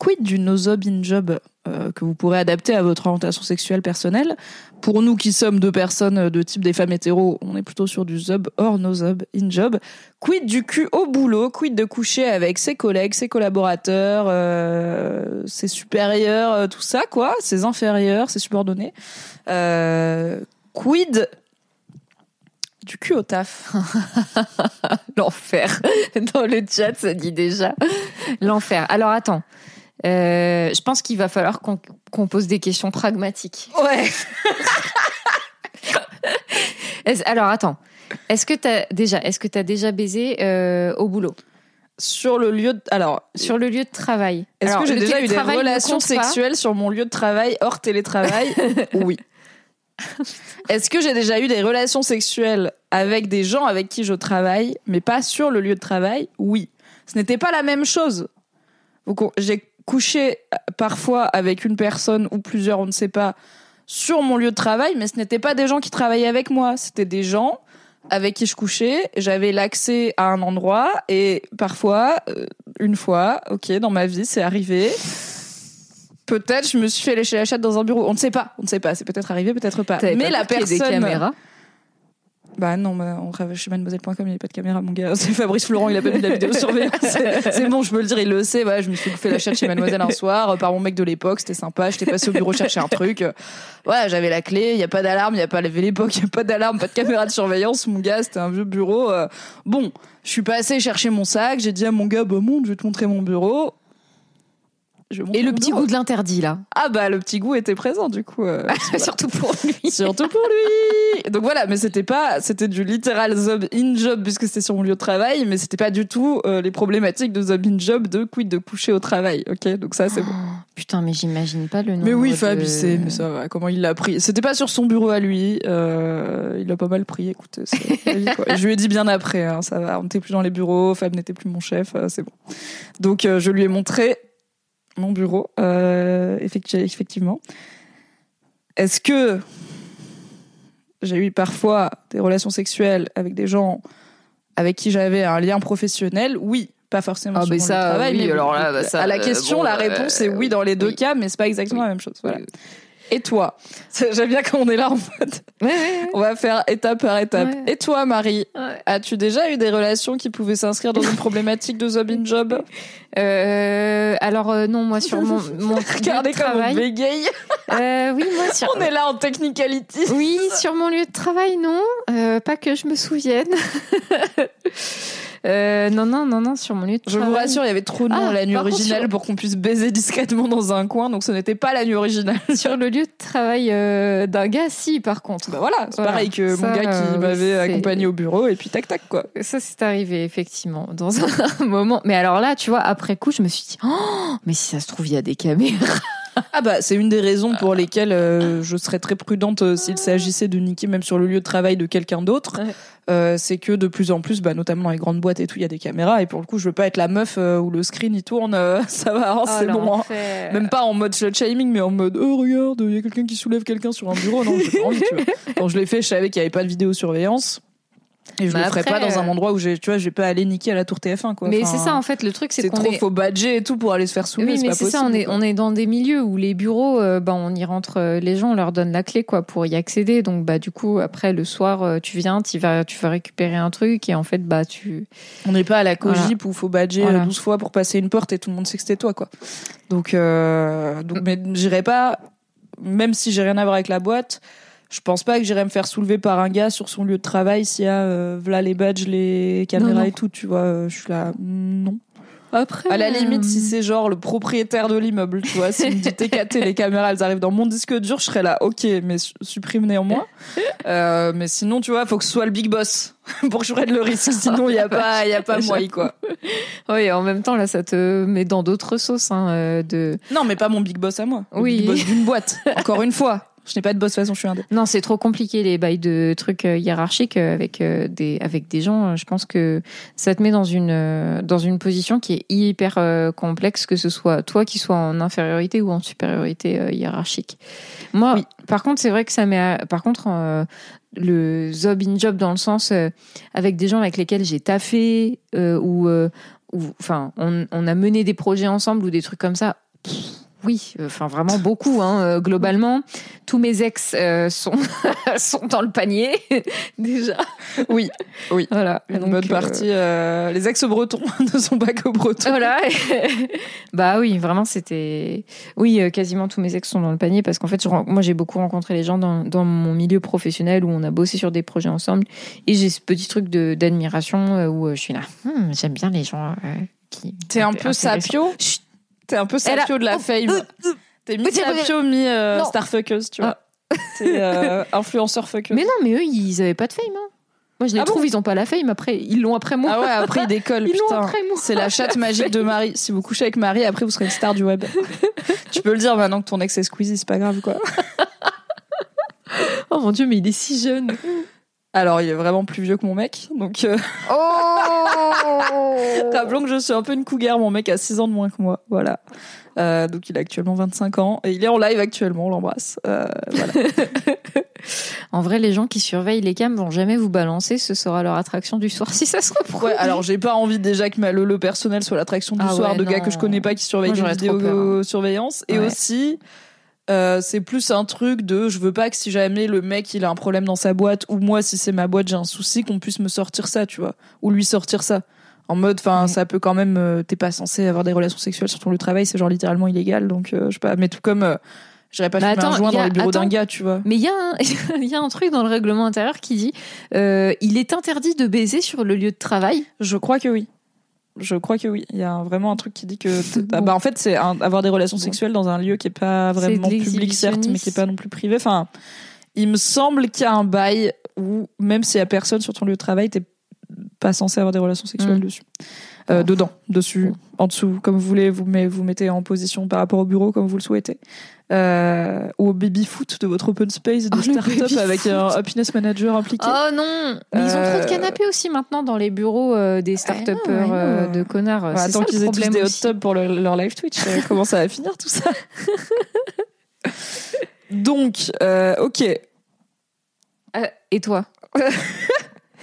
Quid du no-zob in-job euh, que vous pourrez adapter à votre orientation sexuelle personnelle? Pour nous qui sommes deux personnes de type des femmes hétéros, on est plutôt sur du zob hors no-zob in-job. Quid du cul au boulot? Quid de coucher avec ses collègues, ses collaborateurs, euh, ses supérieurs, euh, tout ça quoi, ses inférieurs, ses subordonnés? Euh, Quid du cul au taf? L'enfer. Dans le chat, ça dit déjà. L'enfer. Alors attends. Euh, je pense qu'il va falloir qu'on pose des questions pragmatiques. Ouais. Alors attends. Est-ce que t'as déjà, est-ce que t'as déjà baisé euh, au boulot? Sur le lieu de... Alors, sur le lieu de travail Est-ce que j'ai déjà eu des relations sexuelles sur mon lieu de travail hors télétravail? Oui. Est-ce que j'ai déjà eu des relations sexuelles avec des gens avec qui je travaille, mais pas sur le lieu de travail? Oui. Ce n'était pas la même chose. J'ai couché euh, parfois avec une personne ou plusieurs, on ne sait pas, sur mon lieu de travail, mais ce n'étaient pas des gens qui travaillaient avec moi. C'était des gens avec qui je couchais. J'avais l'accès à un endroit et parfois, euh, une fois, ok, dans ma vie, c'est arrivé. Peut-être je me suis fait lécher la chatte dans un bureau. On ne sait pas. On ne sait pas. C'est peut-être arrivé, peut-être pas. Mais pas la personne. des caméras? Bah non, bah, on travaille chez mademoiselle.com, il n'y a pas de caméra, mon gars. C'est Fabrice Florent, il a pas mis de la vidéosurveillance. C'est c'est bon, je peux le dire, il le sait. Voilà, je me suis fait la chatte chez mademoiselle un soir euh, par mon mec de l'époque, c'était sympa. J'étais passé au bureau chercher un truc. Voilà, j'avais la clé, il n'y a pas d'alarme, il n'y a pas l'époque, il n'y a pas d'alarme, pas de caméra de surveillance. Mon gars, c'était un vieux bureau. euh, Bon, je suis passé chercher mon sac, j'ai dit à mon gars, bah monte, je vais te montrer mon bureau. Je Et le petit goût de l'interdit là. Ah bah le petit goût était présent du coup. euh, Surtout pour lui. Surtout pour lui. Donc voilà, mais c'était pas, c'était du littéral zob in job puisque c'était sur mon lieu de travail, mais c'était pas du tout euh, les problématiques de zob in job de quid de coucher au travail. Ok, donc ça c'est bon. Putain, mais j'imagine pas le nom. Mais oui, Fab, il sait, mais ça va. Comment il l'a pris? C'était pas sur son bureau à lui. euh, il l'a pas mal pris. Écoute, vie, quoi. Je lui ai dit bien après, hein, ça va. On n'était plus dans les bureaux. Fab n'était plus mon chef. euh, c'est bon. Donc je lui ai montré mon bureau. euh, effecti- effectivement. Est-ce que j'ai eu parfois des relations sexuelles avec des gens avec qui j'avais un lien professionnel? Oui. Pas forcément Ah, sur mais ça, de travail, oui, mais alors là, bah, ça, à la euh, question, bon, la euh, réponse est oui dans les deux oui. cas, mais c'est pas exactement Oui. la même chose. Voilà. Et toi J'aime bien quand on est là en mode. Ouais, ouais, On va faire étape par étape. Et toi, Marie. As-tu déjà eu des relations qui pouvaient s'inscrire dans une problématique de zob in job Euh, alors euh, non, moi sur mon, mon Regardez de comme on travail. bégaye. Euh, oui, moi sur. On est là en technicality. Oui, sur mon lieu de travail, non. Pas que je me souvienne. Euh, non, non, non, non, sur mon lieu de Je travail. vous rassure, il y avait trop de noms Ah, à la nuit originale sur- pour qu'on puisse baiser discrètement dans un coin, donc ce n'était pas la nuit originale. Sur le lieu de travail euh, d'un gars, si, par contre. Bah voilà, c'est Voilà. pareil que Ça, mon gars qui euh, m'avait accompagné au bureau, et puis tac tac quoi. Ça, c'est arrivé, effectivement, dans un moment. Mais alors là, tu vois, après coup, je me suis dit, oh, mais si ça se trouve, il y a des caméras. Ah bah c'est une des raisons pour lesquelles euh, je serais très prudente euh, s'il s'agissait de niquer même sur le lieu de travail de quelqu'un d'autre. Euh, c'est que de plus en plus, bah, notamment dans les grandes boîtes et tout, il y a des caméras et pour le coup je veux pas être la meuf euh, où le screen il tourne, euh, ça va, hein, c'est bon. hein. Même pas en mode slut shaming, mais en mode oh regarde, il y a quelqu'un qui soulève quelqu'un sur un bureau. Non, j'ai pas envie, tu vois. Quand je l'ai fait, je savais qu'il y avait pas de vidéosurveillance. Et je Mais le ferais après, pas dans un euh, endroit où j'ai, tu vois, je vais pas aller niquer à la tour TF1, quoi. Mais Enfin, c'est ça, en fait, le truc, c'est C'est qu'on trop, est... faut badger et tout pour aller se faire soulever. Oui, mais pas c'est ça, on est, quoi. on est dans des milieux où les bureaux, euh, bah, on y rentre, euh, les gens, on leur donne la clé, quoi, pour y accéder. Donc, bah, du coup, après, le soir, euh, tu viens, tu vas, tu vas récupérer un truc et en fait, bah, tu. On n'est pas à la cogip Voilà. où faut badger Voilà. euh, 12 fois pour passer une porte et tout le monde sait que c'était toi, quoi. Donc, euh, donc mais j'irai pas, même si j'ai rien à voir avec la boîte, je pense pas que j'irai me faire soulever par un gars sur son lieu de travail s'il y a, euh, voilà les badges, les caméras Non, non. et tout, tu vois. euh, Je suis là, non. Après. À la limite, si euh, c'est genre le propriétaire de l'immeuble, tu vois, s'il me dit TKT, les caméras, elles arrivent dans mon disque dur, je serais là, ok, mais su- supprime néanmoins. Euh, mais sinon, tu vois, faut que ce soit le big boss pour que je prenne le risque. Sinon, il y a pas, il y a pas moyen, quoi. Oui, en même temps, là, ça te met dans d'autres sauces. Hein, euh, de... Non, mais pas mon big boss à moi. Le Oui. big boss d'une boîte. Encore une fois. Je n'ai pas de boss, de toute façon, je suis indé. Non, c'est trop compliqué les bails de trucs euh, hiérarchiques euh, avec euh, des avec des gens. Je pense que ça te met dans une dans une position qui est hyper complexe, que ce soit toi qui sois en infériorité ou en supériorité hiérarchique. Moi, Oui. par contre, c'est vrai que ça met. Par contre, euh, le job in job dans le sens euh, avec des gens avec lesquels j'ai taffé ou euh, ou enfin on, on a mené des projets ensemble ou des trucs comme ça. pff, oui, enfin vraiment beaucoup. Hein, euh, globalement, tous mes ex euh, sont sont dans le panier déjà. Oui, oui. Voilà. Une Donc, bonne euh, partie. euh, les ex-bretons ne sont pas que bretons. Voilà. bah oui, vraiment, c'était. Oui, quasiment tous mes ex sont dans le panier parce qu'en fait, je moi, j'ai beaucoup rencontré les gens dans, dans mon milieu professionnel où on a bossé sur des projets ensemble et j'ai ce petit truc de d'admiration où je suis là. Hmm, J'aime bien les gens qui. T'es un peu sapio. Chut. T'es un peu a- sapio de la Oh, fame. euh, euh. T'es mi Mais c'est vrai. sapio, mi euh, tu vois. T'es euh, influenceur fuckeuse. Mais non, mais eux, ils avaient pas de fame. Hein. Moi, je les Ah bon trouve, ils ont pas la fame. Après, ils l'ont après moi. Ah ouais, après Ils l'ont putain. C'est la chatte magique de Marie. Si vous couchez avec Marie, après vous serez une star du web. tu peux le dire maintenant que ton ex est Squeezie, c'est pas grave quoi. Oh mon dieu, mais il est si jeune. Alors il est vraiment plus vieux que mon mec, donc euh, Oh rappelons que je suis un peu une cougar. Mon mec a 6 ans de moins que moi, voilà. Euh, donc il a actuellement 25 ans et il est en live actuellement, on l'embrasse. Euh, voilà. En vrai, les gens qui surveillent les cams vont jamais vous balancer. Ce sera leur attraction du soir si ça se reproduit. Ouais, alors j'ai pas envie déjà que ma lolo personnelle soit l'attraction du Ah soir ouais, de gars que je connais pas qui surveillent les vidéos surveillance. Et aussi, euh, c'est plus un truc de je veux pas que si jamais le mec il a un problème dans sa boîte ou moi si c'est ma boîte j'ai un souci qu'on puisse me sortir ça, tu vois, ou lui sortir ça. En mode, enfin, Mm. ça peut quand même. euh, T'es pas censé avoir des relations sexuelles sur ton lieu de travail, c'est genre littéralement illégal. Donc, euh, je sais pas. Mais tout comme, j'irais pas fumer un joint a- dans le bureau d'un gars, tu vois. Mais il y, a un- il y a un truc dans le règlement intérieur qui dit il est interdit de baiser sur le lieu de travail. Je crois que oui. Je crois que oui. Il y a vraiment un truc qui dit que. Ah bah, en fait, c'est un- avoir des relations sexuelles dans un lieu qui est pas vraiment public, certes, mais qui est pas non plus privé. Enfin, il me semble qu'il y a un bail où, même s'il y a personne sur ton lieu de travail, t'es pas censé avoir des relations sexuelles Mm. dessus. Euh. Dedans, dessus, en dessous, comme vous voulez, vous, met- vous mettez en position par rapport au bureau comme vous le souhaitez. Euh, ou au baby foot de votre open space de Oh, start-up avec un happiness manager impliqué. Oh non Mais ils ont trop Euh, de canapés aussi maintenant dans les bureaux euh, des start-upers euh, de connards. C'est attends qu'ils aient tous des hot tubs pour leur, leur live Twitch. euh, comment ça va finir tout ça Donc, euh, ok. Euh, et toi?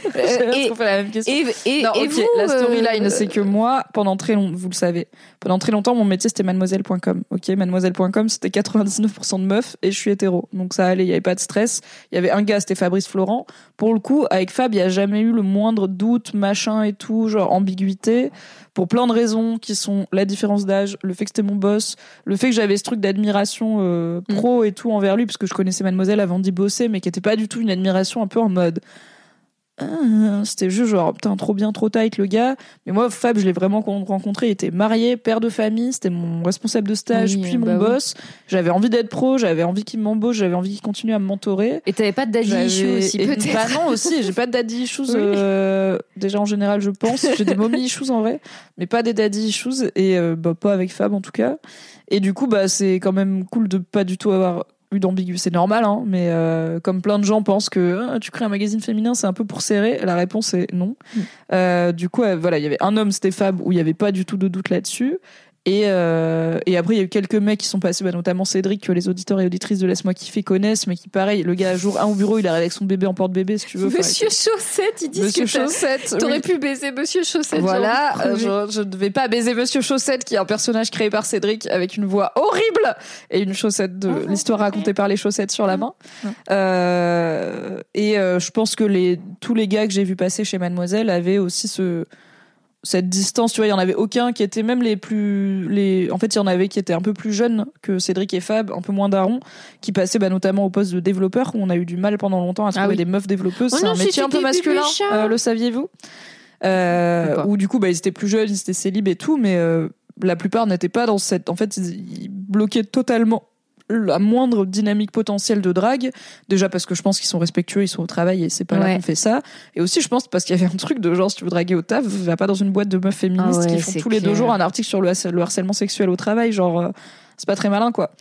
Et- fait la même question. Et, et, Non, et vous, la storyline, euh, c'est que moi, pendant très longtemps, vous le savez, pendant très longtemps, mon métier c'était mademoiselle.com. Ok, mademoiselle.com, c'était 99% de meufs et je suis hétéro. Donc ça allait, il y avait pas de stress. Il y avait un gars, c'était Fabrice Florent. Pour le coup, avec Fab, il y a jamais eu le moindre doute, machin et tout, genre ambiguïté. Pour plein de raisons qui sont la différence d'âge, le fait que c'était mon boss, le fait que j'avais ce truc d'admiration euh, Mm. pro et tout envers lui, parce que je connaissais Mademoiselle avant d'y bosser, mais qui était pas du tout une admiration un peu en mode ah, c'était juste genre putain trop bien trop tight le gars. Mais moi Fab je l'ai vraiment con- rencontré il était marié père de famille c'était mon responsable de stage Oui, puis bah mon oui. boss. J'avais envie d'être pro j'avais envie qu'il m'embauche j'avais envie qu'il continue à me mentorer. Et t'avais pas de daddy J'avais- issue aussi, peut-être. Bah non aussi j'ai pas de daddy issues Oui. euh, déjà en général je pense. J'ai des mommy issues en vrai mais pas des daddy issues et euh, bah, pas avec Fab en tout cas. Et du coup bah c'est quand même cool de pas du tout avoir eu d'ambigu c'est normal hein, mais euh, comme plein de gens pensent que ah, tu crées un magazine féminin c'est un peu pour serrer la réponse est non Mm. Euh, du coup euh, voilà il y avait un homme c'était Fab où il y avait pas du tout de doute là-dessus et, euh, et après, il y a eu quelques mecs qui sont passés, bah, notamment Cédric, que les auditeurs et auditrices de Laisse-moi kiffer connaissent, mais qui, pareil, le gars, jour 1 au bureau, il arrive avec son bébé en porte-bébé, si tu veux. Monsieur Chaussette, ils disent Monsieur que Chaussette. t'aurais oui. pu baiser Monsieur Chaussette. Voilà, euh, je, je ne vais pas baiser Monsieur Chaussette, qui est un personnage créé par Cédric avec une voix horrible et une chaussette de Mhm. l'histoire racontée par les chaussettes sur la main. Mhm. Euh, et je pense que les tous les gars que j'ai vu passer chez Mademoiselle avaient aussi ce cette distance, tu vois, il y en avait aucun qui était même les plus les en fait, il y en avait qui étaient un peu plus jeunes que Cédric et Fab, un peu moins darons, qui passaient bah, notamment au poste de développeur où on a eu du mal pendant longtemps à trouver Ah oui. des meufs développeuses, Oh c'est un métier un peu masculin, euh, le saviez-vous? Euh, Ou du coup, bah, ils étaient plus jeunes, ils étaient célibes et tout, mais euh, la plupart n'étaient pas dans cette. En fait, ils, ils bloquaient totalement la moindre dynamique potentielle de drague. Déjà parce que je pense qu'ils sont respectueux, ils sont au travail et c'est pas là Ouais. qu'on fait ça. Et aussi, je pense parce qu'il y avait un truc de genre, si tu veux draguer au taf, va pas dans une boîte de meufs féministes Ah ouais, qui font tous les deux jours un article sur le harcèlement sexuel au travail. Genre, euh, c'est pas très malin, quoi.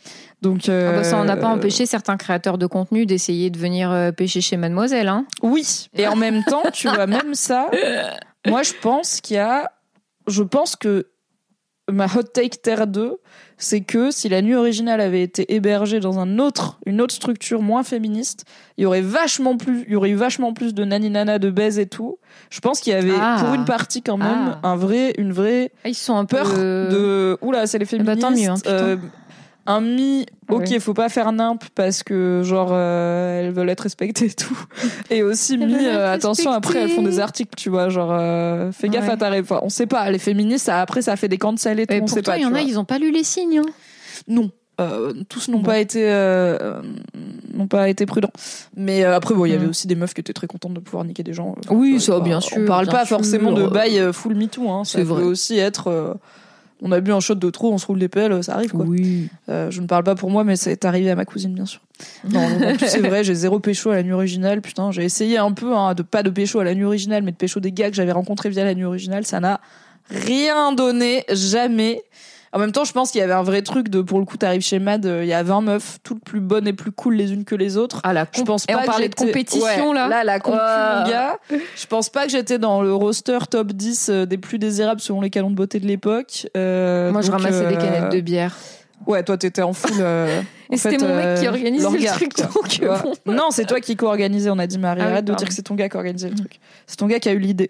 Donc, Ah bah, ça, on n'a pas euh, empêché certains créateurs de contenu d'essayer de venir euh, pêcher chez Mademoiselle. Hein. Oui. Et en même temps, tu vois, même ça, moi, je pense qu'il y a. Je pense que ma hot take Terre 2, c'est que si la nuit originale avait été hébergée dans un autre, une autre structure moins féministe, il y aurait vachement plus, il y aurait eu vachement plus de nani nana, de baise et tout. Je pense qu'il y avait, Ah. pour une partie quand même, Ah. un vrai, une vraie Ah, Ils sont un peu. peur de oula c'est les bah, féministes tant mieux, hein, euh, un mi ok faut pas faire nimp parce que genre euh, elles veulent être respectées et tout et aussi mi euh, attention après elles font des articles tu vois genre euh, fais gaffe Ouais. à ta ré- enfin, on sait pas les féministes ça, après ça fait des cancels et tout Et on sait pas il y en a, ils ont pas lu les signes. hein. non tous n'ont Bon. pas été n'ont pas été prudents mais après bon il y avait Mm. aussi des meufs qui étaient très contentes de pouvoir niquer des gens Oui, ça, bien on sûr, parle bien pas sûr. forcément de bail full MeToo hein. ça peut vrai. aussi être on a bu un shot de trop, on se roule des pelles, ça arrive quoi. Oui. Euh, je ne parle pas pour moi, mais c'est arrivé à ma cousine, bien sûr. Non, c'est vrai, j'ai zéro pécho à la nuit originale. Putain, j'ai essayé un peu, hein, de pas de pécho à la nuit originale, mais de pécho des gars que j'avais rencontrés via la nuit originale. Ça n'a rien donné, jamais. En même temps, je pense qu'il y avait un vrai truc de, pour le coup, t'arrives chez Mad, euh, il y a 20 meufs, toutes plus bonnes et plus cool les unes que les autres. Ah, la Je pense Et pas on que parlait de compétition, Ouais, là Là, la compu, mon gars. Je pense pas que j'étais dans le roster top 10 euh, des plus désirables selon les canons de beauté de l'époque. Euh, Moi, je ramassais des canettes de bière. Ouais, toi, t'étais en full. euh, Et c'était mon mec qui organisait le truc, donc, bon. Non, c'est toi qui co-organisais, on a dit Marie. Ah oui, Arrête de dire que c'est ton gars qui a organisé le truc. C'est ton gars qui a eu l'idée.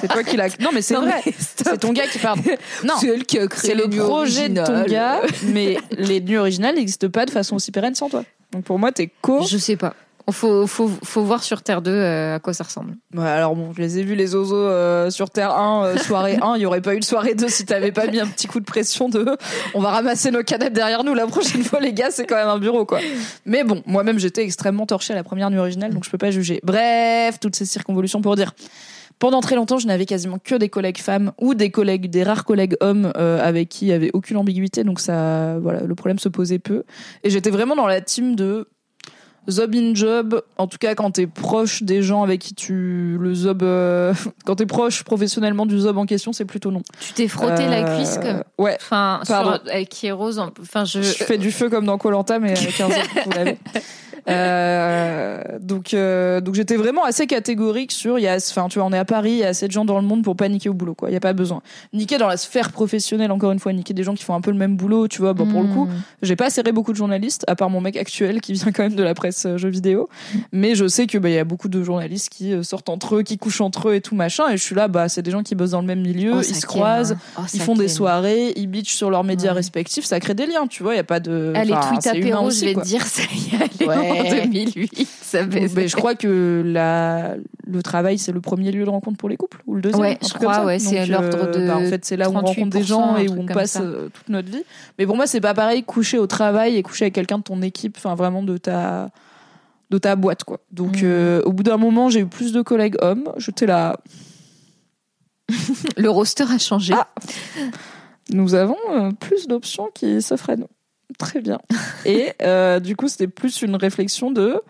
C'est toi qui l'a. Non, mais c'est vrai. C'est ton gars qui parle. Non, C'est elle qui a créé c'est le projet de ton gars, mais les nuits originales n'existent pas de façon aussi pérenne sans toi. Donc pour moi, t'es co. Je sais pas. Faut, faut, faut voir sur Terre 2 euh, à quoi ça ressemble. Ouais, alors bon, je les ai vus les oiseaux euh, sur Terre 1, euh, soirée 1. Il y aurait pas eu de soirée 2 si t'avais pas mis un petit coup de pression de on va ramasser nos canettes derrière nous la prochaine fois, les gars, c'est quand même un bureau, quoi. Mais bon, moi-même, j'étais extrêmement torchée à la première nuit originale, donc je peux pas juger. Bref, toutes ces circonvolutions pour dire. Pendant très longtemps, je n'avais quasiment que des collègues femmes ou des collègues, des rares collègues hommes euh, avec qui il y avait aucune ambiguïté, donc ça, voilà, le problème se posait peu. Et j'étais vraiment dans la team de Zob in job, en tout cas quand t'es proche des gens avec qui tu le zob, euh, quand t'es proche professionnellement du zob en question, c'est plutôt non. Tu t'es frotté la Euh, cuisse comme. Ouais, Enfin, Pardon. sur- avec qui est rose. en- Enfin, je. je fais du feu comme dans Colanta, mais avec un zob. Euh, donc, euh, donc j'étais vraiment assez catégorique sur, il y a, enfin, tu vois, on est à Paris, il y a assez de gens dans le monde pour pas niquer au boulot, quoi. Il y a pas besoin. Niquer dans la sphère professionnelle, encore une fois, niquer des gens qui font un peu le même boulot, tu vois. Bon, pour le coup, Hmm. J'ai pas serré beaucoup de journalistes, à part mon mec actuel qui vient quand même de la presse euh, jeux vidéo. Mais je sais que bah il y a beaucoup de journalistes qui euh, sortent entre eux, qui couchent entre eux et tout machin. Et je suis là, bah c'est des gens qui bossent dans le même milieu, Oh, ils se croisent, hein. Oh, ils font des soirées, ils bitchent sur leurs médias Ouais. respectifs, ça crée des liens, tu vois. Il y a pas de. Allez, enfin, tweet apéro, aussi, je vais quoi. te dire, ça y est, allez, Ouais. En 2008, ça. Mais je crois que la, le travail, c'est le premier lieu de rencontre pour les couples, ou le deuxième. Ouais, je crois, ouais, c'est Donc, l'ordre de bah, en fait, c'est là où on rencontre des 38%, gens et où on passe ça. euh, toute notre vie. Mais pour moi, c'est pas pareil coucher au travail et coucher avec quelqu'un de ton équipe, enfin vraiment de ta de ta boîte quoi. Donc Mhm. euh, au bout d'un moment, j'ai eu plus de collègues hommes. J'étais là. Le roster a changé. Ah. Nous avons euh, plus d'options qui s'offrent à nous. Très bien. Et euh, du coup, c'était plus une réflexion de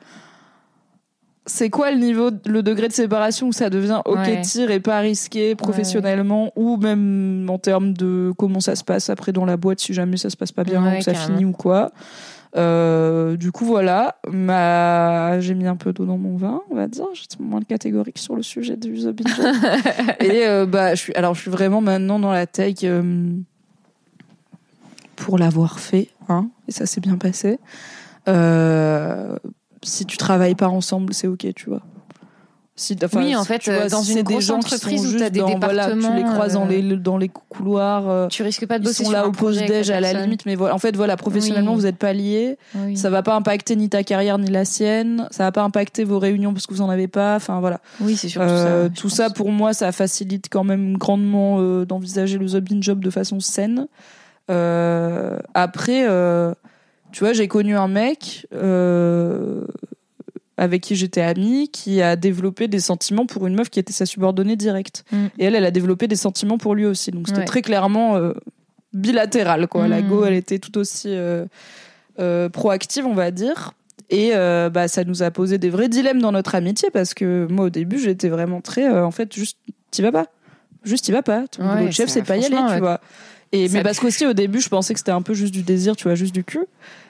c'est quoi le niveau, le degré de séparation où ça devient ok Ouais. tir et pas risqué professionnellement ou même en termes de comment ça se passe après dans la boîte si jamais ça se passe pas bien Ouais, ou que ça finit ou quoi. Euh, du coup voilà, ma... j'ai mis un peu d'eau dans mon vin, on va dire. J'étais moins catégorique sur le sujet du Zobin et euh, bah, je suis, alors je suis vraiment maintenant dans la tech euh, pour l'avoir fait, hein, et ça s'est bien passé. Euh, si tu travailles pas ensemble, c'est ok, tu vois. Si, Oui, en fait, tu vois, euh, dans si une des entreprise sont où juste t'as des dans- voilà, tu les départements, croises dans euh, les dans les couloirs. Tu risques pas de ils bosser sont sur là au projet déj à la limite, mais voilà, en fait, voilà, professionnellement, Oui. vous n'êtes pas liés. Oui. Ça va pas impacter ni ta carrière ni la sienne. Ça va pas impacter vos réunions parce que vous en avez pas. Enfin voilà. Oui, c'est surtout Euh, tout ça pour moi, ça facilite quand même grandement euh, d'envisager le job in job de façon saine. Euh, après, euh, tu vois, j'ai connu un mec euh, avec qui j'étais amie qui a développé des sentiments pour une meuf qui était sa subordonnée directe. Mm. Et elle, elle a développé des sentiments pour lui aussi. Donc c'était Ouais. très clairement bilatéral, quoi. La Mm. go, elle était tout aussi proactive, on va dire. Et euh, bah, ça nous a posé des vrais dilemmes dans notre amitié parce que moi, au début, j'étais vraiment très. euh, en fait, juste, t'y vas pas. Juste, t'y vas pas. Ton Ouais, boulot de chef, c'est pas y aller, tu vois. Et, mais parce qu'aussi, au début, je pensais que c'était un peu juste du désir, tu vois, juste du cul.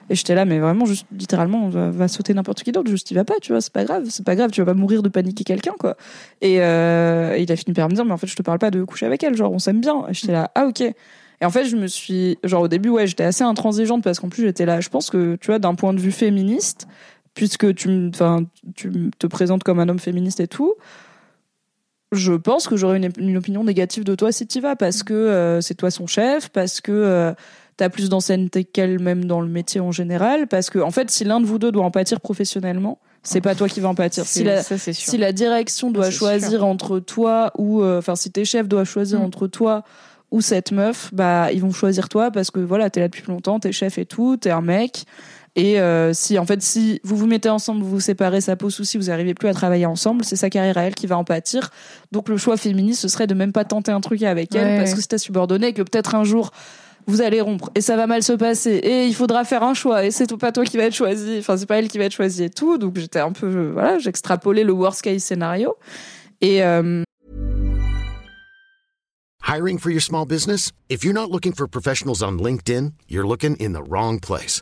Et j'étais là, mais vraiment, juste, littéralement, on va, va sauter n'importe qui d'autre, juste, t'y vas pas, tu vois, c'est pas grave, c'est pas grave, tu vas pas mourir de paniquer quelqu'un, quoi. Et euh, il a fini par me dire, mais en fait, je te parle pas de coucher avec elle, genre, on s'aime bien. Et j'étais là, ah, ok. Et en fait, je me suis, genre, au début, ouais, j'étais assez intransigeante parce qu'en plus, j'étais là, je pense que, tu vois, d'un point de vue féministe, puisque tu, tu te présentes comme un homme féministe et tout, je pense que j'aurais une, une opinion négative de toi si tu vas parce que euh, c'est toi son chef, parce que euh, t'as plus d'ancienneté qu'elle même dans le métier en général, parce que en fait, si l'un de vous deux doit en pâtir professionnellement, c'est pas toi qui vas en pâtir. Si la, ça, si la direction doit choisir sûr. entre toi ou euh, enfin si tes chefs doivent choisir Mm. entre toi ou cette meuf, bah ils vont choisir toi parce que voilà, t'es là depuis longtemps, t'es chef et tout, t'es un mec. Et euh, si en fait si vous vous mettez ensemble, vous vous séparez, ça pose souci, vous n'arrivez plus à travailler ensemble, c'est sa carrière à elle qui va en pâtir. Donc le choix féministe, ce serait de même pas tenter un truc avec elle Ouais, parce ouais. que c'est ta subordonnée et que peut-être un jour vous allez rompre et ça va mal se passer et il faudra faire un choix et c'est pas toi qui va être choisi, enfin c'est pas elle qui va être choisie et tout. Donc j'étais un peu voilà, j'extrapolais le worst case scénario et euh, Hiring for your small business? If you're not looking for professionals on LinkedIn, you're looking in the wrong place.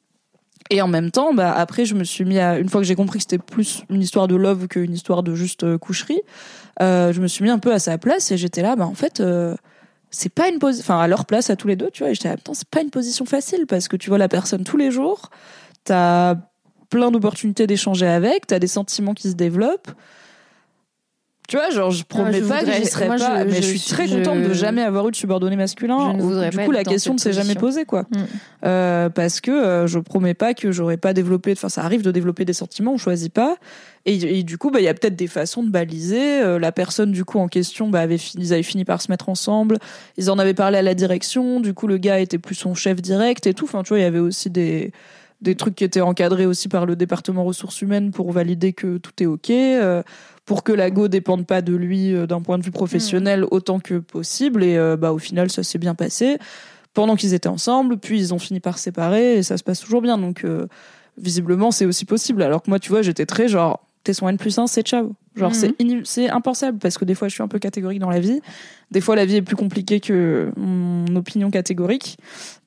Et en même temps, bah, après, je me suis mis à. Une fois que j'ai compris que c'était plus une histoire de love qu'une histoire de juste euh, coucherie, euh, je me suis mis un peu à sa place et j'étais là, bah, en fait, euh, c'est pas une position. Enfin, à leur place, à tous les deux, tu vois, et j'étais là, c'est pas une position facile parce que tu vois la personne tous les jours, t'as plein d'opportunités d'échanger avec, t'as des sentiments qui se développent. Tu vois, genre, je promets je pas que j'y serais moi, pas, je- mais je, je- suis très contente de jamais avoir eu de subordonné masculin. Je ne voudrais du pas coup, la question ne s'est jamais posée, quoi. Mm. Euh, parce que euh, je promets pas que j'aurais pas développé. Enfin, ça arrive de développer des sentiments, on choisit pas. Et, et du coup, bah, il y a peut-être des façons de baliser. Euh, la personne du coup en question, bah, avait fini, ils avaient fini par se mettre ensemble. Ils en avaient parlé à la direction. Du coup, le gars était plus son chef direct et tout. Enfin, tu vois, il y avait aussi des des trucs qui étaient encadrés aussi par le département ressources humaines pour valider que tout est ok, euh, pour que la go dépende pas de lui euh, d'un point de vue professionnel autant que possible. Et euh, bah au final, ça s'est bien passé pendant qu'ils étaient ensemble, puis ils ont fini par se séparer et ça se passe toujours bien. Donc euh, visiblement, c'est aussi possible. Alors que moi, tu vois, j'étais très genre t'es son N plus 1, c'est ciao. Genre Mhm. c'est impensable parce que des fois je suis un peu catégorique dans la vie. Des fois la vie est plus compliquée que mon opinion catégorique.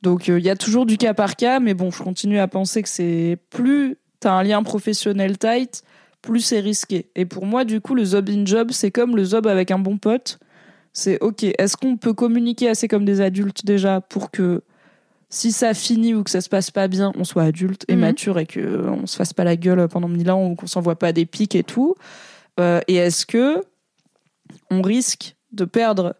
Donc euh, il y a toujours du cas par cas, mais bon, je continue à penser que c'est plus t'as un lien professionnel tight, plus c'est risqué. Et pour moi, du coup, le zob in job, c'est comme le zob avec un bon pote. C'est ok. Est-ce qu'on peut communiquer assez comme des adultes déjà pour que si ça finit ou que ça se passe pas bien, on soit adulte et Mhm. mature et que euh, on se fasse pas la gueule pendant mille ans ou qu'on s'envoie pas des pics et tout. Euh, et est-ce que on risque de perdre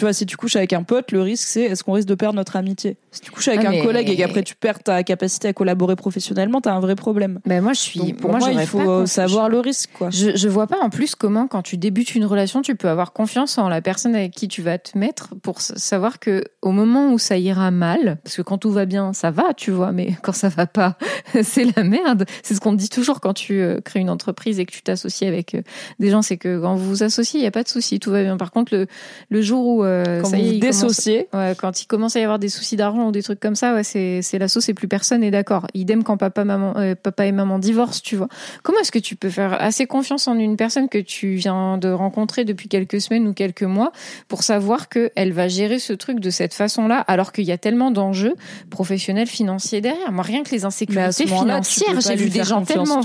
tu vois, si tu couches avec un pote, le risque c'est est-ce qu'on risque de perdre notre amitié Si tu couches avec Ah, un mais- collègue et qu'après tu perds ta capacité à collaborer professionnellement, t'as un vrai problème. Ben moi, je suis. Donc, pour moi, il faut pas euh, savoir le risque, quoi. Je, je vois pas en plus comment, quand tu débutes une relation, tu peux avoir confiance en la personne avec qui tu vas te mettre pour savoir que au moment où ça ira mal, parce que quand tout va bien, ça va, tu vois, mais quand ça va pas, c'est la merde. C'est ce qu'on te dit toujours quand tu euh, crées une entreprise et que tu t'associes avec euh, des gens, c'est que quand vous vous associez, il y a pas de souci, tout va bien. Par contre, le, le jour où euh, Quand ça vous y est, vous il commence- dissociez, Ouais, quand il commence à y avoir des soucis d'argent ou des trucs comme ça, ouais, c'est c'est la sauce et plus personne est d'accord. Idem quand papa maman euh, papa et maman divorcent, tu vois. Comment est-ce que tu peux faire assez confiance en une personne que tu viens de rencontrer depuis quelques semaines ou quelques mois pour savoir que elle va gérer ce truc de cette façon-là alors qu'il y a tellement d'enjeux professionnels financiers derrière? Moi rien que les insécurités financières, j'ai vu des gens tellement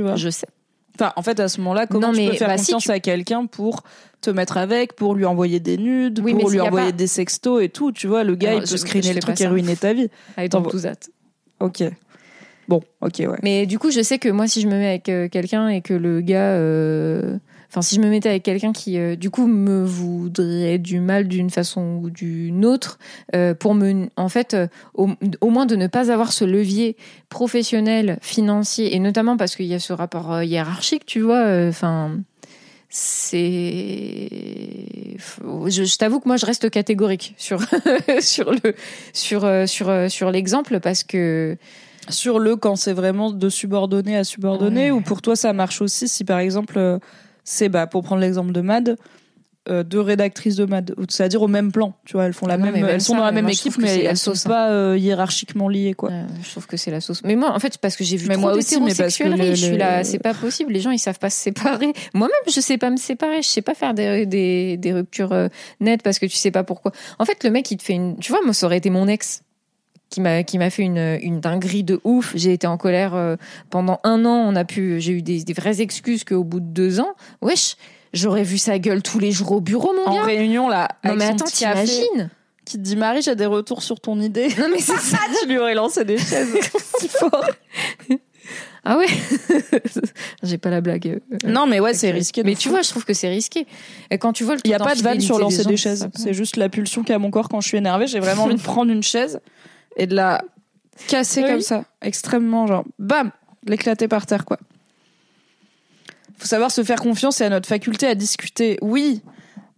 vois. je sais. Enfin, en fait, à ce moment-là, comment Non, tu mais, peux faire bah, si, confiance tu- à quelqu'un pour te mettre avec, pour lui envoyer des nudes, Oui, pour lui envoyer pas- des sextos et tout, tu vois, le gars, Alors, il peut screener le truc et ruiner ta vie. Avec T'en- ton tout that. Ok. Bon, ok, ouais. Mais du coup, je sais que moi, si je me mets avec euh, quelqu'un et que le gars, euh, enfin, si je me mettais avec quelqu'un qui, euh, du coup, me voudrait du mal d'une façon ou d'une autre, euh, pour me, en fait, euh, au, au moins de ne pas avoir ce levier professionnel, financier, et notamment parce qu'il y a ce rapport hiérarchique, tu vois, enfin. c'est je, je t'avoue que moi je reste catégorique sur sur le sur sur sur l'exemple parce que Sur le quand c'est vraiment de subordonné à subordonné, Ouais. ou pour toi ça marche aussi si par exemple c'est, bah, pour prendre l'exemple de Mad, euh, deux rédactrices de Mad, ou- c'est-à-dire au même plan, tu vois, elles font la Ah non, même, elles sont ça, dans la même moi, équipe, mais elles sont sauce, hein. pas euh, hiérarchiquement liées, quoi. euh, je trouve que c'est la sauce mais moi en fait parce que j'ai vu Mais trop moi aussi, mais parce que le- je suis là c'est pas possible les gens ils savent pas se séparer moi-même je sais pas me séparer je sais pas faire des des, des ruptures nettes parce que tu sais pas pourquoi en fait le mec il te fait une tu vois moi ça aurait été mon ex qui m'a qui m'a fait une une dinguerie de ouf j'ai été en colère euh, pendant un an on a pu j'ai eu des, des vraies excuses qu'au bout de deux ans wesh j'aurais vu sa gueule tous les jours au bureau mon En gars réunion, là, non mais attends t'imagines qui te dit Marie, j'ai des retours sur ton idée. non mais c'est ça tu lui aurais lancé des chaises si fort. Ah ouais J'ai pas la blague. euh, Non, mais ouais, c'est risqué. Mais fou. tu vois, je trouve que c'est risqué. Et quand tu vois le Il n'y a pas de vanne sur lancer des, chaises. C'est juste la pulsion qu'a mon corps quand je suis énervée. J'ai vraiment envie de prendre une chaise et de la casser Oui. comme ça. Extrêmement, genre, bam, l'éclater par terre, quoi. Faut savoir se faire confiance et à notre faculté à discuter. Oui.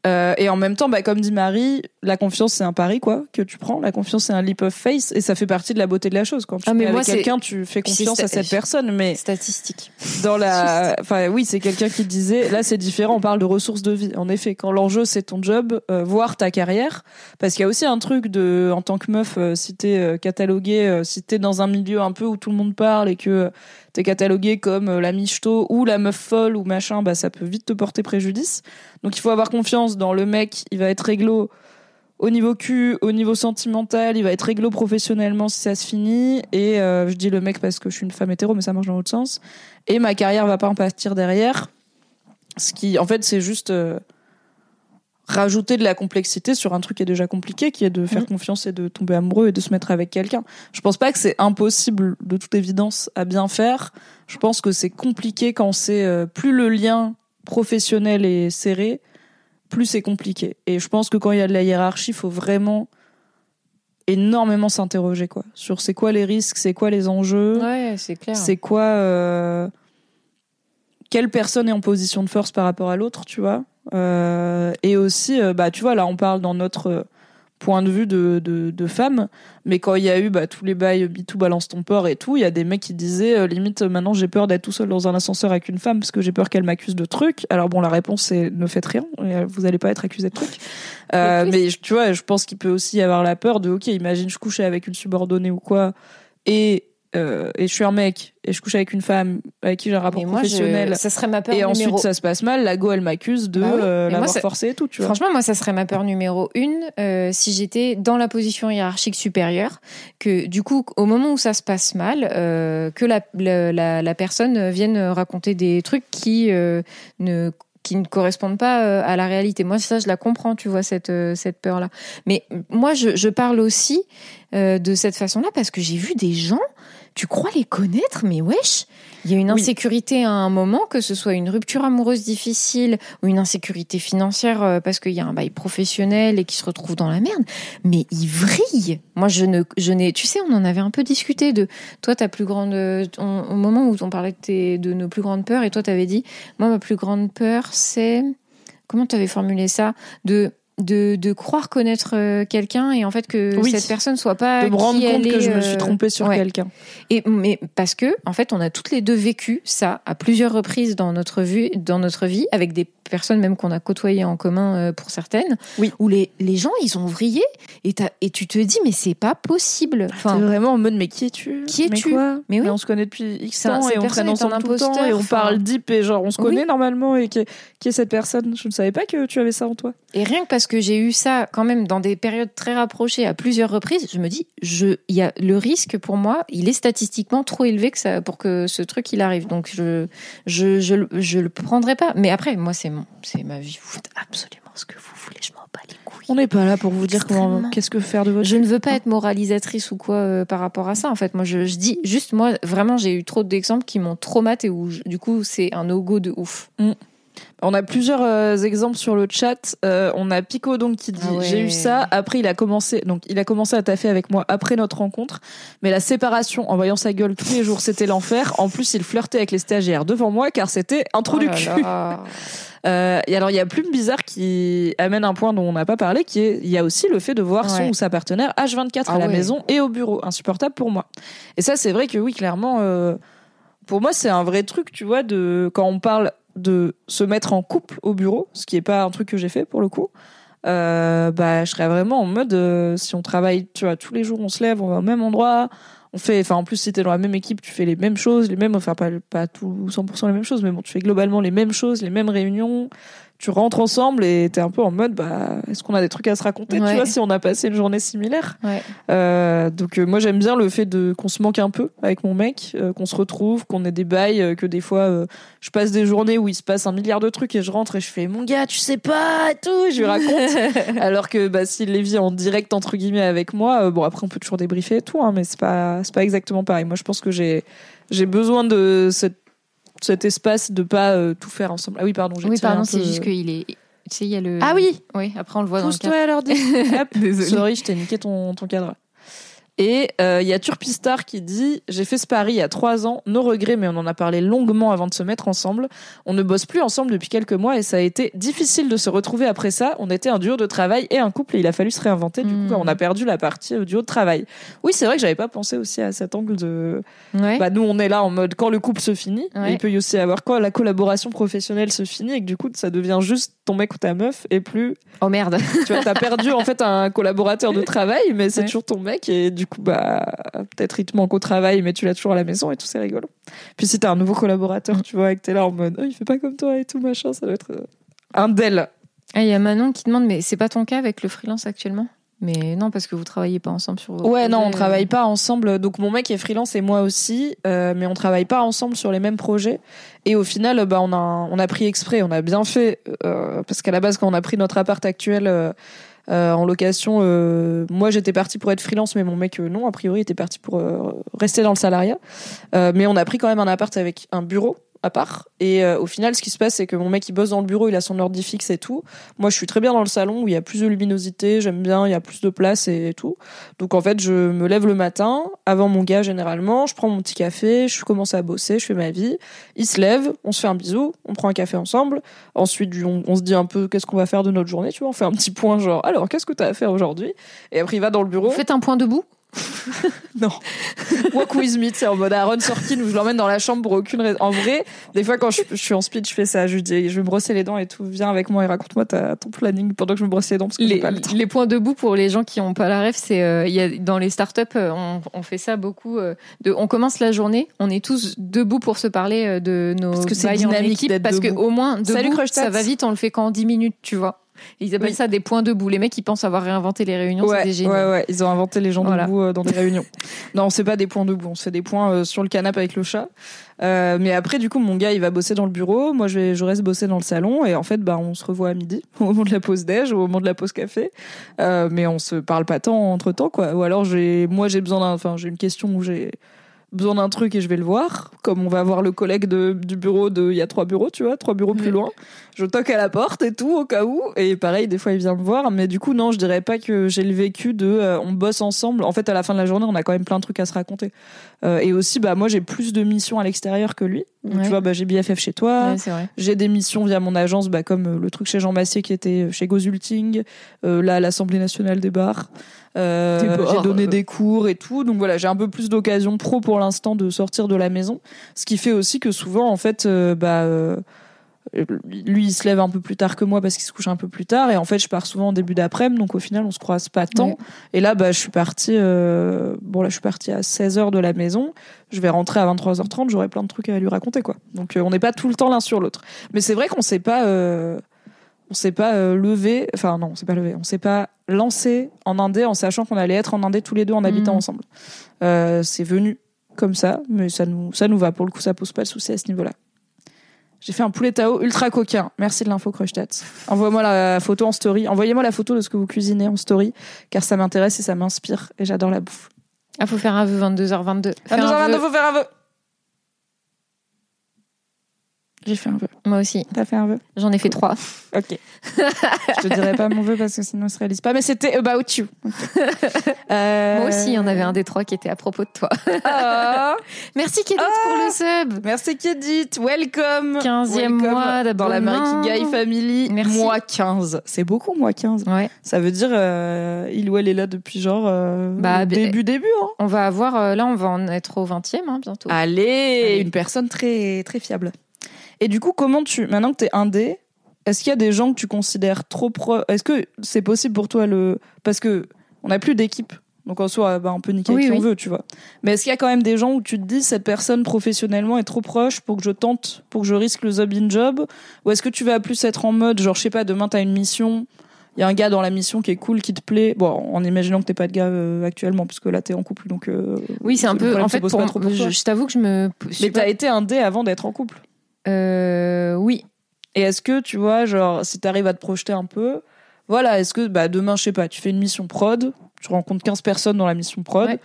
Euh, et en même temps, bah, comme dit Marie, la confiance c'est un pari quoi que tu prends. La confiance c'est un leap of faith et ça fait partie de la beauté de la chose. Quand tu Ah, mais avec moi, c'est- quelqu'un, tu fais confiance à cette personne. Mais Statistique. dans la enfin oui c'est quelqu'un qui disait là c'est différent on parle de ressources de vie en effet quand l'enjeu c'est ton job euh, voire ta carrière parce qu'il y a aussi un truc de en tant que meuf euh, si t'es euh, catalogué euh, si t'es dans un milieu un peu où tout le monde parle et que t'es catalogué comme euh, la michto ou la meuf folle ou machin bah ça peut vite te porter préjudice donc il faut avoir confiance dans le mec il va être réglo au niveau cul, au niveau sentimental, il va être réglo professionnellement si ça se finit. Et euh, je dis le mec parce que je suis une femme hétéro, mais ça marche dans l'autre sens. Et ma carrière va pas en pâtir derrière. Ce qui, en fait, c'est juste euh, rajouter de la complexité sur un truc qui est déjà compliqué, qui est de faire Mhm. confiance et de tomber amoureux et de se mettre avec quelqu'un. Je pense pas que c'est impossible, de toute évidence, à bien faire. Je pense que c'est compliqué quand c'est euh, plus le lien professionnel est serré, plus c'est compliqué. Et je pense que quand il y a de la hiérarchie, il faut vraiment énormément s'interroger quoi sur c'est quoi les risques, c'est quoi les enjeux. Ouais, c'est clair. C'est quoi euh, quelle personne est en position de force par rapport à l'autre, tu vois Euh, Et aussi, euh, bah, tu vois, là, on parle dans notre point de vue de, de, mais quand il y a eu bah, tous les bails MeToo, balance ton port et tout, il y a des mecs qui disaient euh, limite, euh, maintenant j'ai peur d'être tout seul dans un ascenseur avec une femme parce que j'ai peur qu'elle m'accuse de trucs. Alors bon, la réponse c'est ne faites rien, euh, vous allez pas être accusé de trucs. Euh, Mais tu vois, je pense qu'il peut aussi y avoir la peur de, ok, imagine je couchais avec une subordonnée ou quoi, et euh, et je suis un mec et je couche avec une femme avec qui j'ai un rapport moi, professionnel je... ça serait ma peur et numéro. ensuite ça se passe mal la go elle m'accuse de Bah oui. euh, l'avoir ça- forcé et tout tu vois Franchement, moi, ça serait ma peur numéro une euh, si j'étais dans la position hiérarchique supérieure. Que du coup, au moment où ça se passe mal, que la, la, la, la personne vienne raconter des trucs qui ne qui ne correspondent pas à la réalité. Moi, ça, je la comprends, tu vois, cette, cette peur-là. Mais moi, je, je parle aussi euh, de cette façon-là parce que j'ai vu des gens, tu crois les connaître, mais wesh, il y a une Oui. insécurité à un moment, que ce soit une rupture amoureuse difficile ou une insécurité financière euh, parce qu'il y a un bail professionnel et qui se retrouve dans la merde, mais ils vrillent. Moi, je ne, je n'ai, tu sais, on en avait un peu discuté de toi, ta plus grande, euh, on- au moment où on parlait de, tes- de nos plus grandes peurs, et toi, t'avais dit, moi, ma plus grande peur, c'est, comment tu avais formulé ça, de de, de croire connaître euh, quelqu'un et en fait que Oui. cette personne soit pas de me rendre compte que je me euh, suis trompée sur ouais. quelqu'un et mais parce que en fait, on a toutes les deux vécu ça à plusieurs reprises dans notre vie, dans notre vie, avec des personnes même qu'on a côtoyées en commun euh, pour certaines, Oui. où les, les gens ils ont vrillé et, et tu te dis mais c'est pas possible. T'es Enfin, vraiment en mode mais qui es-tu? Qui es-tu? Mais oui. on se connaît depuis X temps et on traîne ensemble tout le temps et on enfin. parle deep et genre on se Oui. connaît normalement et qui est, qui est cette personne? Je ne savais pas que tu avais ça en toi et rien que parce que j'ai eu ça quand même dans des périodes très rapprochées à plusieurs reprises, je me dis je y a le risque pour moi, il est statistiquement trop élevé que ça pour que ce truc il arrive. Donc je je je, le- je le prendrai pas. Mais après moi c'est c'est ma vie. Vous faites absolument ce que vous voulez. Je m'en bats les couilles. on n'est pas là pour vous dire comment qu'est-ce que faire de votre Je ne veux pas être moralisatrice ou quoi euh, par rapport à ça. En fait, moi, je, je dis juste, moi, vraiment, j'ai eu trop d'exemples qui m'ont traumatisé et où, je- du coup, c'est un no-go de ouf. On a plusieurs euh, exemples sur le chat. Euh, on a Pico donc qui dit Ah ouais. j'ai eu ça. Après il a commencé donc il a commencé à taffer avec moi après notre rencontre. Mais la séparation en voyant sa gueule tous les jours c'était l'enfer. En plus il flirtait avec les stagiaires devant moi car c'était un trou Oh du cul. Euh, et alors il y a Plume Bizarre qui amène un point dont on n'a pas parlé qui est il y a aussi le fait de voir son ou sa partenaire H24 Ah à la ouais. maison et au bureau insupportable pour moi. Et ça c'est vrai que oui clairement euh, pour moi c'est un vrai truc tu vois de quand on parle de se mettre en couple au bureau ce qui est pas un truc que j'ai fait pour le coup. Euh, bah je serais vraiment en mode euh, si on travaille tu vois tous les jours on se lève on va au même endroit on fait enfin en plus si t'es dans la même équipe tu fais les mêmes choses les mêmes enfin pas pas tout 100% les mêmes choses mais bon tu fais globalement les mêmes choses les mêmes réunions tu rentres ensemble et t'es un peu en mode bah est-ce qu'on a des trucs à se raconter tu vois si on a passé une journée similaire Ouais. Euh, donc euh, moi j'aime bien le fait de qu'on se manque un peu avec mon mec euh, qu'on se retrouve qu'on ait des bails euh, que des fois je passe des journées où il se passe un milliard de trucs et je rentre et je fais mon gars tu sais pas et tout je lui raconte alors que bah, s'il les vit en direct entre guillemets avec moi, bon après on peut toujours débriefer et tout, hein, mais c'est pas c'est pas exactement pareil. Moi je pense que j'ai j'ai besoin de cette, cet espace de pas euh, tout faire ensemble. Ah oui pardon. j'ai Oui, pardon, peu- c'est juste qu'il est. Tu sais, il y a le. Ah oui. Oui, après on le voit dans le cadre. à l'ordi. Hop. Désolée. Sorry, je t'ai niqué ton ton cadre. Et euh, il y a Turpistar qui dit J'ai fait ce pari il y a trois ans, nos regrets, mais on en a parlé longuement avant de se mettre ensemble. On ne bosse plus ensemble depuis quelques mois et ça a été difficile de se retrouver après ça. On était un duo de travail et un couple et il a fallu se réinventer. Du coup, on a perdu la partie euh, duo de travail. Oui, c'est vrai que j'avais pas pensé aussi à cet angle de. Ouais. Bah, nous, on est là en mode quand le couple se finit. Ouais. Il peut y aussi avoir quand la collaboration professionnelle se finit et que du coup, ça devient juste ton mec ou ta meuf et plus Oh merde. tu vois, t'as perdu en fait un collaborateur de travail, mais c'est Ouais. toujours ton mec et du coup, bah, peut-être il te manque au travail, mais tu l'as toujours à la maison et tout, c'est rigolo. Puis si t'as un nouveau collaborateur, tu vois, et que t'es là en mode, oh, il fait pas comme toi et tout, machin, ça doit être euh, un del. Ah, Il y a Manon qui demande, mais c'est pas ton cas avec le freelance actuellement? Mais non, parce que vous travaillez pas ensemble sur. vos Ouais, non, on travaille pas ensemble. Donc mon mec est freelance et moi aussi, euh, mais on travaille pas ensemble sur les mêmes projets. Et au final, bah, on a, on a pris exprès, on a bien fait, euh, parce qu'à la base, quand on a pris notre appart actuel euh, euh, en location, euh, moi j'étais partie pour être freelance, mais mon mec euh, non, a priori était parti pour euh, rester dans le salariat. Euh, mais on a pris quand même un appart avec un bureau à part. Et euh, au final, ce qui se passe, c'est que mon mec il bosse dans le bureau, il a son ordi fixe et tout. Moi, je suis très bien dans le salon où il y a plus de luminosité, j'aime bien, il y a plus de place et tout. Donc en fait, je me lève le matin, avant mon gars généralement, je prends mon petit café, je commence à bosser, je fais ma vie. Il se lève, on se fait un bisou, on prend un café ensemble. Ensuite, on, se dit un peu qu'est-ce qu'on va faire de notre journée, tu vois, on fait un petit point genre alors qu'est-ce que t'as à faire aujourd'hui? Et après il va dans le bureau. Faites un point debout? Non. Walk with me, c'est en mode Aaron Sorkin où je l'emmène dans la chambre pour aucune raison. En vrai, des fois quand je, je suis en speed, je fais ça. Je lui dis, je vais me brosser les dents et tout. Viens avec moi et raconte-moi ton planning pendant que je me brosse les dents parce que les, pas le temps. les points debout pour les gens qui n'ont pas la rêve, c'est euh, il y a dans les startups, euh, on, on fait ça beaucoup. euh, de, on commence la journée, on est tous debout pour se parler euh, de nos Parce que c'est bails en dynamique équipe, parce que debout. au moins debout, Salut, Crush ça va vite, on le fait qu'en 10 minutes, tu vois. Ils appellent Oui. ça des points debout. Les mecs, ils pensent avoir réinventé les réunions, c'est Ouais, des génies. ouais, ouais, ils ont inventé les gens Voilà. debout euh, dans des réunions. Non, c'est pas des points debout, on se fait des points euh, sur le canapé avec le chat. Euh, mais après, du coup, mon gars, il va bosser dans le bureau, moi, je, vais, je reste bosser dans le salon, et en fait, bah, on se revoit à midi, au moment de la pause déj, au moment de la pause café. Mais on se parle pas tant entre temps, quoi. Ou alors, j'ai, moi, j'ai besoin d'un, enfin, j'ai une question où j'ai besoin d'un truc et je vais le voir. Comme on va voir le collègue de, du bureau de, il y a trois bureaux, tu vois, trois bureaux plus loin. Je toque à la porte et tout, au cas où. Et pareil, des fois, il vient me voir. Mais du coup, non, je dirais pas que j'ai le vécu de, euh, on bosse ensemble. En fait, à la fin de la journée, on a quand même plein de trucs à se raconter. Euh, et aussi, bah, moi, j'ai plus de missions à l'extérieur que lui. Donc, Ouais. Tu vois, bah, j'ai BFF chez toi. Ouais. J'ai des missions via mon agence, bah, comme euh, le truc chez Jean Massier qui était chez Gozulting, euh, là à l'Assemblée nationale des bars. Des bars. j'ai donné des cours et tout, donc voilà, j'ai un peu plus d'occasion pro pour l'instant de sortir de la maison, ce qui fait aussi que souvent, en fait, euh, bah, euh, lui il se lève un peu plus tard que moi parce qu'il se couche un peu plus tard, et en fait, je pars souvent en début d'après-midi, donc au final, on se croise pas tant. Ouais. Et là, bah, je suis partie, euh, bon là, je suis partie à 16h de la maison. Je vais rentrer à 23h30. J'aurai plein de trucs à lui raconter, quoi. Donc, on n'est pas tout le temps l'un sur l'autre. Mais c'est vrai qu'on s'est pas, on s'est pas levé. Enfin, non, on s'est pas levé. On s'est pas lancé en Indé en sachant qu'on allait être en Indé tous les deux en habitant Mhm. ensemble. Euh, c'est venu comme ça, mais ça nous, ça nous va. Pour le coup, ça pose pas de souci à ce niveau-là. J'ai fait un poulet Tao ultra coquin. Merci de l'info, Crushtat. Envoie-moi la photo en story. Envoyez-moi la photo de ce que vous cuisinez en story, car ça m'intéresse et ça m'inspire. Et j'adore la bouffe. Ah, faut faire un vœu 22h22. Faire un 22h22, vœu. faut faire un vœu. J'ai fait un vœu. Moi aussi. T'as fait un vœu? J'en ai fait trois. Ok. je te dirai pas mon vœu parce que sinon il se réalise pas. Mais c'était about you. Euh, Moi aussi, il y en avait un des trois qui était à propos de toi. Ah. Merci Kédit pour le sub. Merci Kedit, welcome 15e Welcome mois dans la d'abonnement. Guy Family, Merci. mois 15. C'est beaucoup, mois 15. Ouais. Ça veut dire, euh, il ou elle est là depuis genre euh, Bah, début, début. Hein. On va avoir, là, on va en être au 20e hein, bientôt. Allez, Allez. une personne très, très fiable. Et du coup, comment tu, maintenant que t'es indé, est-ce qu'il y a des gens que tu considères trop pro Est-ce que c'est possible pour toi le, parce que on n'a plus d'équipe. Donc en soi, bah, on peut niquer Oui, qui oui. on veut, tu vois. Mais est-ce qu'il y a quand même des gens où tu te dis cette personne professionnellement est trop proche pour que je tente, pour que je risque le job in job? Ou est-ce que tu vas plus être en mode, genre, je sais pas, demain t'as une mission, il y a un gars dans la mission qui est cool, qui te plaît. Bon, en imaginant que t'es pas de gars euh, actuellement, puisque là t'es en couple, donc. euh, oui, c'est un peu. En fait, pour, pour je, je t'avoue que je me. je Mais t'as été indé avant d'être en couple. Euh, oui. Et est-ce que, tu vois, genre, si t'arrives à te projeter un peu, voilà, est-ce que, bah, demain, je sais pas, tu fais une mission prod, tu rencontres 15 personnes dans la mission prod, il Ouais.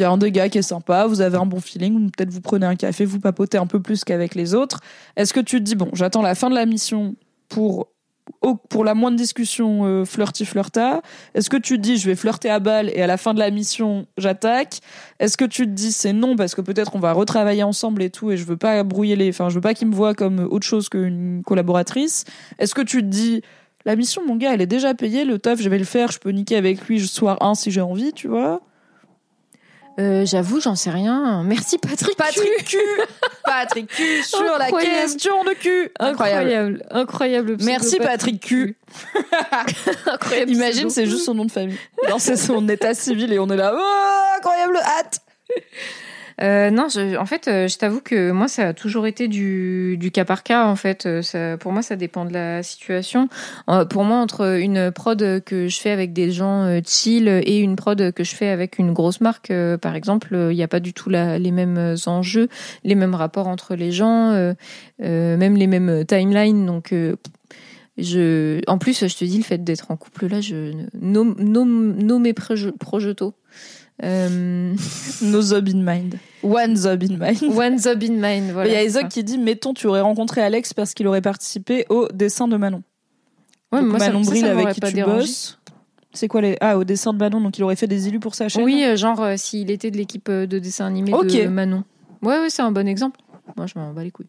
y a un des gars qui est sympa, vous avez un bon feeling, peut-être vous prenez un café, vous papotez un peu plus qu'avec les autres. Est-ce que tu te dis, bon, j'attends la fin de la mission pour, pour la moindre discussion euh, flirty-flirta Est-ce que tu dis, je vais flirter à balle et à la fin de la mission, j'attaque? Est-ce que tu te dis, c'est non parce que peut-être on va retravailler ensemble et tout et je veux pas brouiller les, enfin, je veux pas qu'il me voit comme autre chose qu'une collaboratrice. Est-ce que tu te dis, la mission, mon gars, elle est déjà payée, le taf, je vais le faire, je peux niquer avec lui soir 1 si j'ai envie, tu vois? Euh, J'avoue, j'en sais rien. Merci Patrick. Patrick Q Patrick Q sur la question de cul Incroyable. Incroyable. Merci Patrick Q. Incroyable. Imagine, c'est juste son nom de famille. Genre, c'est son état civil et on est là, oh, incroyable hâte Euh, non, en fait, euh, je t'avoue que moi, ça a toujours été du, cas par cas. En fait, Euh, pour moi, ça dépend de la situation. Pour moi, entre une prod que je fais avec des gens chill et une prod que je fais avec une grosse marque, par exemple, il n'y a pas du tout les mêmes enjeux, les mêmes rapports entre les gens, même les mêmes timelines. Donc, je, en plus, je te dis, le fait d'être en couple là, je nomme, nomme, nomme mes. Euh, No zob in mind. One zob in mind. One Zob in Mind, voilà. Il y a ça. qui dit, mettons, tu aurais rencontré Alex parce qu'il aurait participé au dessin de Manon. Ouais, Donc, moi, Manon Bril avec qui tu dérangé. bosses. C'est quoi les... Ah, au dessin de Manon, donc il aurait fait des élus pour sa chaîne Oui, euh, genre euh, s'il était de l'équipe euh, de dessin animé de Manon. Ouais, ouais, c'est un bon exemple. Moi, je m'en bats les couilles.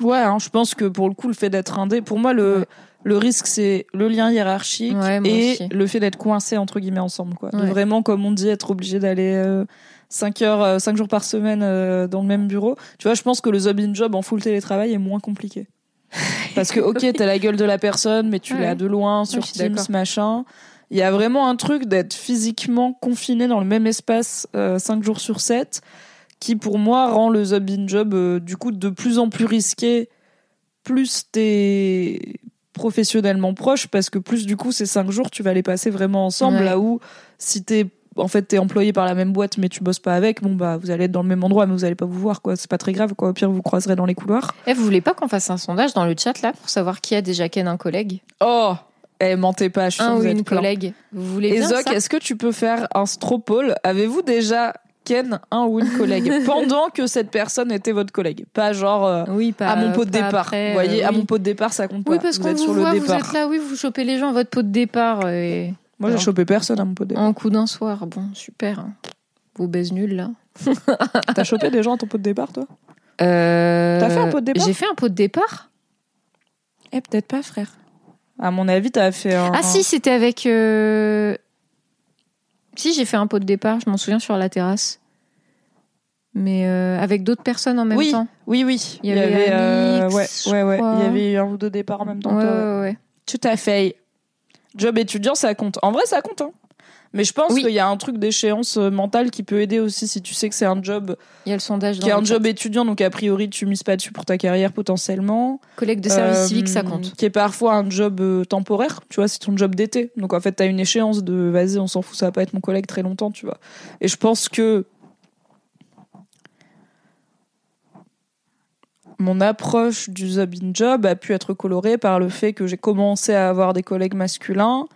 Ouais, hein, je pense que pour le coup, le fait d'être indé, pour moi, le, Ouais. Le risque, c'est le lien hiérarchique Ouais, et aussi. le fait d'être coincé, entre guillemets, ensemble. Quoi. Ouais. vraiment, comme on dit, être obligé d'aller 5 heures, euh, cinq jours par semaine euh, dans le même bureau. Tu vois, je pense que le job in job en full télétravail est moins compliqué. Parce que, ok, t'as la gueule de la personne, mais tu Ouais. l'as de loin, sur Teams, machin. Il y a vraiment un truc d'être physiquement confiné dans le même espace 5 jours sur 7 qui, pour moi, rend le job in job, euh, du coup, de plus en plus risqué plus t'es professionnellement proche parce que plus du coup ces cinq jours tu vas les passer vraiment ensemble Ouais. là où si t'es en fait t'es employé par la même boîte mais tu bosses pas avec bon bah vous allez être dans le même endroit mais vous allez pas vous voir quoi. C'est pas très grave quoi. Au pire vous croiserez dans les couloirs. Eh, vous voulez pas qu'on fasse un sondage dans le chat là pour savoir qui a déjà ken un collègue? Oh! Eh mentez pas je suis Un ou une plein. collègue. Vous voulez et bien Zoc est-ce que tu peux faire un stropole avez-vous déjà ken un ou une collègue pendant que cette personne était votre collègue pas genre euh, Oui, pas à mon pot de pas départ après, vous voyez euh, à oui. mon pot de départ ça compte pas Oui, parce vous êtes vous sur voit, le vous départ êtes là, oui, vous chopez les gens à votre pot de départ et moi j'ai chopé personne à mon pot de départ en coup d'un soir. Bon, super. hein. Vos baises nulles là. T'as chopé des gens à ton pot de départ, toi? Euh, T'as fait un pot de départ? J'ai fait un pot de départ. Eh, peut-être pas, frère. À mon avis, t'as fait un. Ah si, c'était avec. euh, Si, j'ai fait un pot de départ, je m'en souviens sur la terrasse. Mais euh, avec d'autres personnes en même Oui, temps. Oui, oui. Il y avait Alix, ouais, je ouais, ouais. crois. Il y avait un ou deux départs en même temps. Ouais. ouais, ouais. Tout à fait. Job étudiant, ça compte. En vrai, ça compte. Hein. Mais je pense Oui. qu'il y a un truc d'échéance euh, mentale qui peut aider aussi si tu sais que c'est un job Il y a le sondage qui est un job étudiant, donc a priori tu mises pas dessus pour ta carrière potentiellement. Collègue de service Euh, civique, ça compte. Qui est parfois un job euh, temporaire, tu vois, c'est ton job d'été. Donc en fait, t'as une échéance de vas-y, on s'en fout, ça va pas être mon collègue très longtemps, tu vois. Et je pense que mon approche du job in job a pu être colorée par le fait que j'ai commencé à avoir des collègues masculins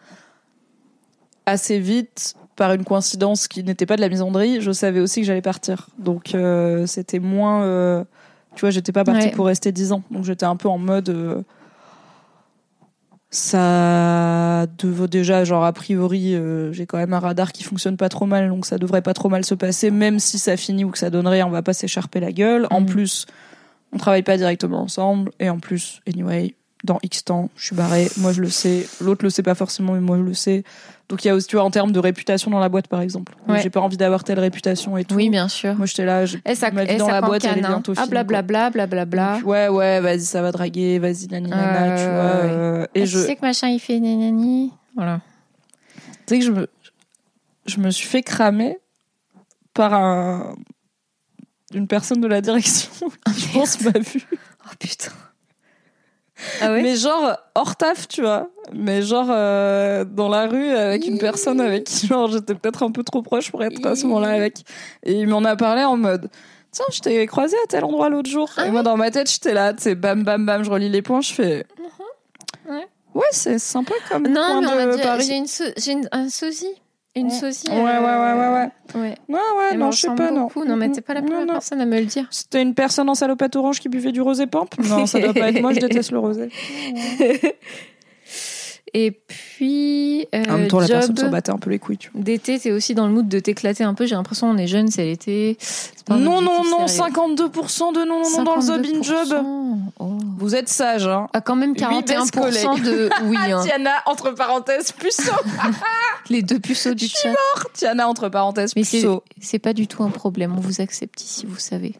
assez vite par une coïncidence qui n'était pas de la misandrie je savais aussi que j'allais partir donc euh, c'était moins euh, Tu vois, j'étais pas partie Ouais. pour rester 10 ans. Donc j'étais un peu en mode. euh, ça devait déjà, genre, a priori, j'ai quand même un radar qui fonctionne pas trop mal, donc ça devrait pas trop mal se passer, même si ça finit ou que ça donne rien, on va pas s'écharper la gueule. En Mhm. plus, on travaille pas directement ensemble, et en plus, anyway, dans X temps, je suis barrée, moi je le sais, l'autre le sait pas forcément, mais moi je le sais. Donc il y a aussi, tu vois, en termes de réputation dans la boîte, par exemple. Ouais. J'ai pas envie d'avoir telle réputation et tout. Oui, bien sûr. Moi j'étais là, j'ai Et ça, ma vie et dans ça la boîte, elle est cancane, hein. bientôt Ah, blablabla, blablabla. Ouais, ouais, vas-y, ça va draguer, vas-y, nani, nana, Euh, tu vois. euh, et Ah, je, Tu sais que machin, il fait nanani. Voilà. tu sais que je me, je me suis fait cramer par un, une personne de la direction qui, je pense, m'a vu. Oh putain. Ah ouais Mais genre, hors taf, tu vois. Mais genre, euh, dans la rue, avec une personne avec qui, genre, j'étais peut-être un peu trop proche pour être à ce moment-là avec. Et il m'en a parlé en mode. Tiens, je t'ai croisé à tel endroit l'autre jour. Ah et moi, dans ma tête, j'étais là, tu sais, bam, bam, bam, je relis les points, je fais. Ouais. Ouais, c'est sympa comme Non, mais on de j'ai une, une- un sosie. Une Ouais. Ouais, ouais, ouais, ouais, ouais. ouais. Ouais, ouais, Elle non, me je sais pas, non. beaucoup. Non, mais t'es pas la Non, première non. personne à me le dire. C'était une personne en salopette orange qui buvait du rosé pampe Non, ça doit pas être moi, je déteste le rosé. Et puis, euh, en même temps, la personne s'en job battait un peu les couilles, tu vois. d'été, t'es aussi dans le mood de t'éclater un peu. J'ai l'impression on est jeune, c'est l'été. C'est pas Non, non, non, sérieux. 52% de non, non, non dans le Zob in Job. 52%. Oh. Vous êtes sage, hein. Ah, quand même Huit baisses 41% de oui. hein. Tiana, entre parenthèses, puceau. Les deux puceaux du chat. Tiana, entre parenthèses, Mais c'est puceau. c'est pas du tout un problème. On vous accepte ici, vous savez.